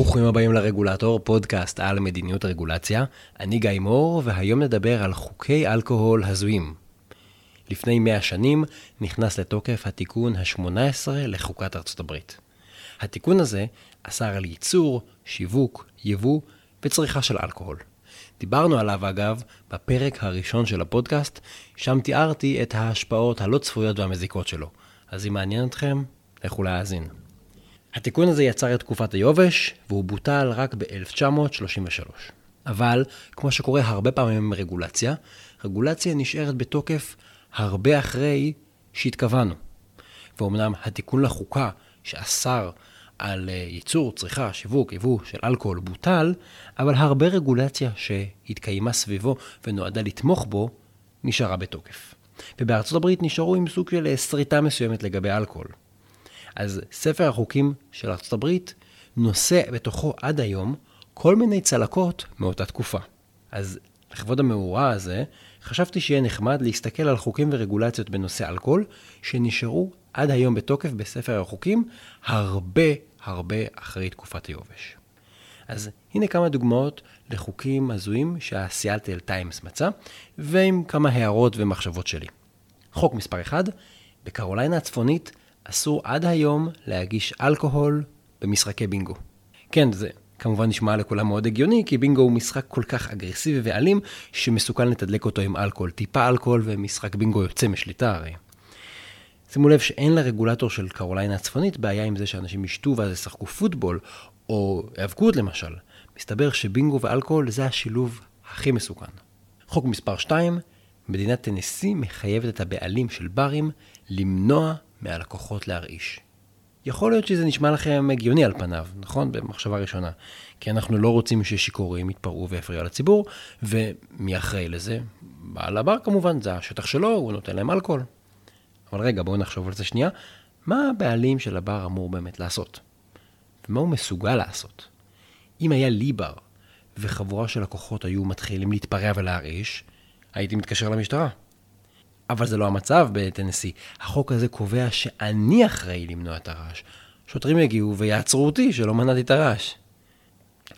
ברוכים הבאים לרגולטור, פודקאסט על מדיניות רגולציה. אני גיא מור, והיום נדבר על חוקי אלכוהול הזויים. לפני 100 שנים נכנס לתוקף התיקון ה-18 לחוקת ארצות הברית. התיקון הזה אסר על ייצור, שיווק, יבוא וצריכה של אלכוהול. דיברנו עליו אגב בפרק הראשון של הפודקאסט, שם תיארתי את ההשפעות הלא צפויות והמזיקות שלו. אז אם מעניין אתכם, לכו להאזין. התיקון הזה יצר את תקופת היובש, והוא בוטל רק ב-1933. אבל, כמו שקורה הרבה פעמים עם רגולציה, רגולציה נשארת בתוקף הרבה אחרי שהתכוונו. ואומנם התיקון לחוקה שאסר על אה, ייצור, צריכה, שיווק, יבוא של אלכוהול בוטל, אבל הרבה רגולציה שהתקיימה סביבו ונועדה לתמוך בו, נשארה בתוקף. ובארצות הברית נשארו עם סוג של אה, שריטה מסוימת לגבי אלכוהול. אז ספר החוקים של הברית נושא בתוכו עד היום כל מיני צלקות מאותה תקופה. אז לכבוד המאורע הזה, חשבתי שיהיה נחמד להסתכל על חוקים ורגולציות בנושא אלכוהול, שנשארו עד היום בתוקף בספר החוקים, הרבה הרבה אחרי תקופת היובש. אז הנה כמה דוגמאות לחוקים הזויים שהסיאטל טיימס מצא, ועם כמה הערות ומחשבות שלי. חוק מספר 1, בקרוליינה הצפונית אסור עד היום להגיש אלכוהול במשחקי בינגו. כן, זה כמובן נשמע לכולם מאוד הגיוני, כי בינגו הוא משחק כל כך אגרסיבי ואלים, שמסוכן לתדלק אותו עם אלכוהול. טיפה אלכוהול ומשחק בינגו יוצא משליטה הרי. שימו לב שאין לרגולטור של קרוליינה הצפונית בעיה עם זה שאנשים ישתו ואז ישחקו פוטבול, או היאבקות למשל. מסתבר שבינגו ואלכוהול זה השילוב הכי מסוכן. חוק מספר 2, מדינת טנסי מחייבת את הבעלים של ברים למנוע מהלקוחות להרעיש. יכול להיות שזה נשמע לכם הגיוני על פניו, נכון? במחשבה ראשונה. כי אנחנו לא רוצים ששיכורים יתפרעו ויפריעו לציבור, ומי אחראי לזה? בעל הבר כמובן, זה השטח שלו, הוא נותן להם אלכוהול. אבל רגע, בואו נחשוב על זה שנייה. מה הבעלים של הבר אמור באמת לעשות? ומה הוא מסוגל לעשות? אם היה לי בר, וחבורה של לקוחות היו מתחילים להתפרע ולהרעיש, הייתי מתקשר למשטרה. אבל זה לא המצב בטנסי. החוק הזה קובע שאני אחראי למנוע את הרעש. שוטרים יגיעו ויעצרו אותי שלא מנעתי את הרעש.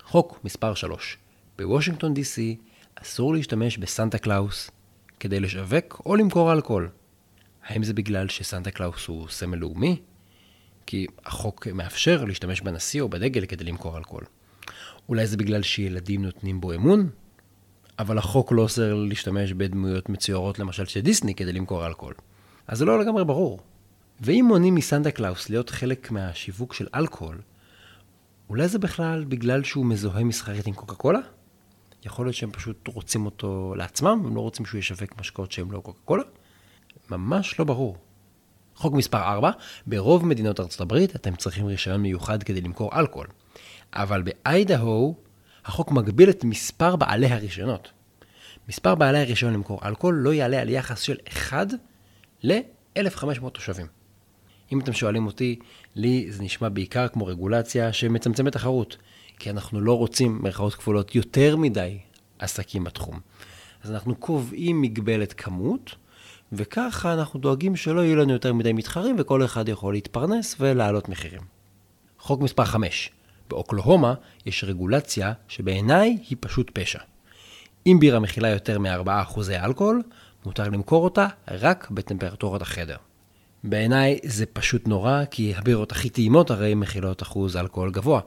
חוק מספר 3 בוושינגטון די.סי אסור להשתמש בסנטה קלאוס כדי לשווק או למכור אלכוהול. האם זה בגלל שסנטה קלאוס הוא סמל לאומי? כי החוק מאפשר להשתמש בנשיא או בדגל כדי למכור אלכוהול. אולי זה בגלל שילדים נותנים בו אמון? אבל החוק לא אוסר להשתמש בדמויות מצוירות למשל של דיסני כדי למכור אלכוהול. אז זה לא לגמרי ברור. ואם מונעים מסנטה קלאוס להיות חלק מהשיווק של אלכוהול, אולי זה בכלל בגלל שהוא מזוהה מסחרית עם קוקה קולה? יכול להיות שהם פשוט רוצים אותו לעצמם, הם לא רוצים שהוא ישווק משקאות שהם לא קוקה קולה? ממש לא ברור. חוק מספר 4, ברוב מדינות ארצות הברית אתם צריכים רישיון מיוחד כדי למכור אלכוהול. אבל באיידהו החוק מגביל את מספר בעלי הרישיונות. מספר בעלי הרישיון למכור אלכוהול לא יעלה על יחס של 1 ל-1,500 תושבים. אם אתם שואלים אותי, לי זה נשמע בעיקר כמו רגולציה שמצמצמת תחרות, כי אנחנו לא רוצים, מירכאות כפולות, יותר מדי עסקים בתחום. אז אנחנו קובעים מגבלת כמות, וככה אנחנו דואגים שלא יהיו לנו יותר מדי מתחרים וכל אחד יכול להתפרנס ולהעלות מחירים. חוק מספר 5 באוקלהומה יש רגולציה שבעיניי היא פשוט פשע. אם בירה מכילה יותר מ-4% אלכוהול, מותר למכור אותה רק בטמפרטורת החדר. בעיניי זה פשוט נורא, כי הבירות הכי טעימות הרי מכילות אחוז אלכוהול גבוה,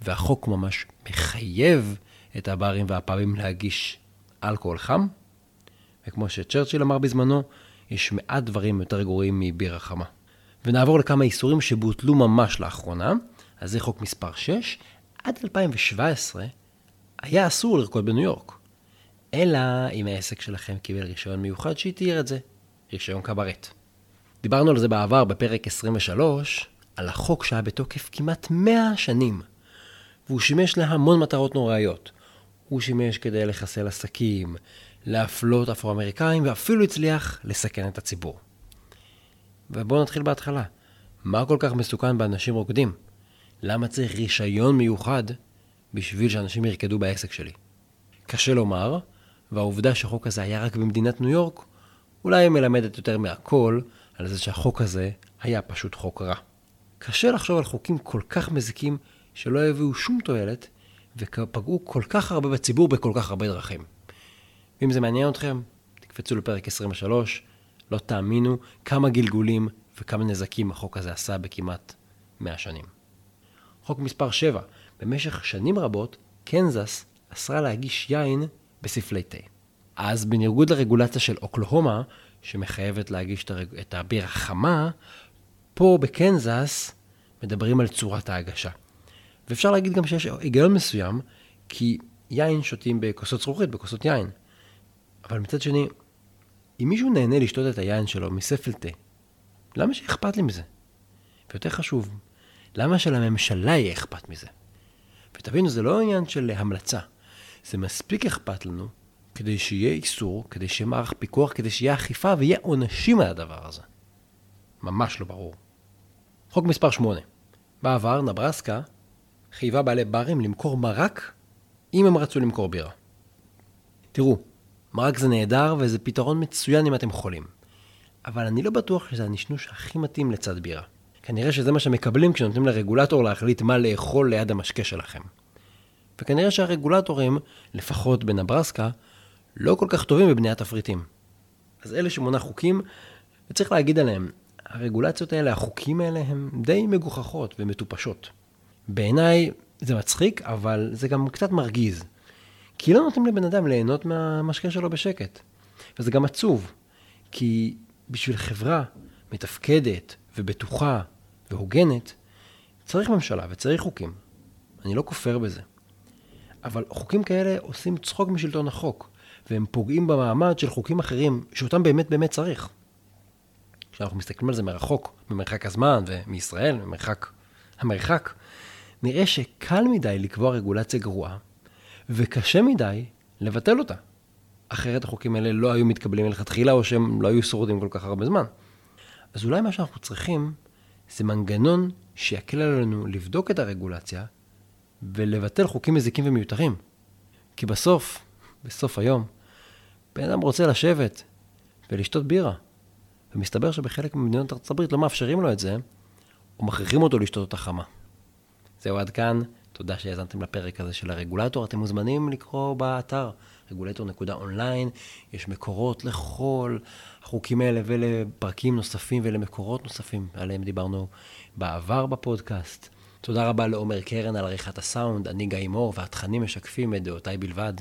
והחוק ממש מחייב את הברים והפאבים להגיש אלכוהול חם, וכמו שצ'רצ'יל אמר בזמנו, יש מעט דברים יותר גרועים מבירה חמה. ונעבור לכמה איסורים שבוטלו ממש לאחרונה, אז זה חוק מספר 6. עד 2017 היה אסור לרקוד בניו יורק. אלא אם העסק שלכם קיבל רישיון מיוחד שהתיר את זה, רישיון קברט. דיברנו על זה בעבר בפרק 23, על החוק שהיה בתוקף כמעט 100 שנים, והוא שימש להמון מטרות נוראיות. הוא שימש כדי לחסל עסקים, להפלות אפרו-אמריקאים, ואפילו הצליח לסכן את הציבור. ובואו נתחיל בהתחלה. מה כל כך מסוכן באנשים רוקדים? למה צריך רישיון מיוחד בשביל שאנשים ירקדו בעסק שלי? קשה לומר, והעובדה שהחוק הזה היה רק במדינת ניו יורק, אולי מלמדת יותר מהכל על זה שהחוק הזה היה פשוט חוק רע. קשה לחשוב על חוקים כל כך מזיקים שלא הביאו שום תועלת ופגעו כל כך הרבה בציבור בכל כך הרבה דרכים. ואם זה מעניין אתכם, תקפצו לפרק 23, לא תאמינו כמה גלגולים וכמה נזקים החוק הזה עשה בכמעט 100 שנים. חוק מספר 7, במשך שנים רבות, קנזס אסרה להגיש יין בספלי תה. אז בניגוד לרגולציה של אוקלהומה, שמחייבת להגיש את הבירה חמה, פה בקנזס מדברים על צורת ההגשה. ואפשר להגיד גם שיש היגיון מסוים, כי יין שותים בכוסות זכוכית, בכוסות יין. אבל מצד שני, אם מישהו נהנה לשתות את היין שלו מספל תה, למה שאכפת לי מזה? ויותר חשוב, למה שלממשלה יהיה אכפת מזה? ותבינו, זה לא עניין של המלצה. זה מספיק אכפת לנו כדי שיהיה איסור, כדי שיהיה מערך פיקוח, כדי שיהיה אכיפה ויהיה עונשים על הדבר הזה. ממש לא ברור. חוק מספר 8. בעבר, נברסקה חייבה בעלי ברים למכור מרק אם הם רצו למכור בירה. תראו, מרק זה נהדר וזה פתרון מצוין אם אתם חולים. אבל אני לא בטוח שזה הנשנוש הכי מתאים לצד בירה. כנראה שזה מה שמקבלים כשנותנים לרגולטור להחליט מה לאכול ליד המשקה שלכם. וכנראה שהרגולטורים, לפחות בנברסקה, לא כל כך טובים בבניית תפריטים. אז אלה שמונה חוקים, וצריך להגיד עליהם, הרגולציות האלה, החוקים האלה, הם די מגוחכות ומטופשות. בעיניי זה מצחיק, אבל זה גם קצת מרגיז. כי לא נותנים לבן אדם ליהנות מהמשקה שלו בשקט. וזה גם עצוב, כי בשביל חברה מתפקדת ובטוחה והוגנת, צריך ממשלה וצריך חוקים. אני לא כופר בזה. אבל חוקים כאלה עושים צחוק משלטון החוק, והם פוגעים במעמד של חוקים אחרים, שאותם באמת באמת צריך. כשאנחנו מסתכלים על זה מרחוק, ממרחק הזמן ומישראל, ממרחק המרחק, נראה שקל מדי לקבוע רגולציה גרועה, וקשה מדי לבטל אותה. אחרת החוקים האלה לא היו מתקבלים מלכתחילה, או שהם לא היו שורדים כל כך הרבה זמן. אז אולי מה שאנחנו צריכים זה מנגנון שיקל עלינו לבדוק את הרגולציה ולבטל חוקים מזיקים ומיותרים. כי בסוף, בסוף היום, בן אדם רוצה לשבת ולשתות בירה. ומסתבר שבחלק ממדינות ארצות הברית לא מאפשרים לו את זה, או מכריחים אותו לשתות אותה חמה. זהו עד כאן, תודה שהאזנתם לפרק הזה של הרגולטור. אתם מוזמנים לקרוא באתר רגולטור.אונליין, יש מקורות לכל החוקים האלה ולפרקים נוספים ולמקורות נוספים, עליהם דיברנו בעבר בפודקאסט. תודה רבה לעומר קרן על עריכת הסאונד, אני גיא מור, והתכנים משקפים את דעותיי בלבד.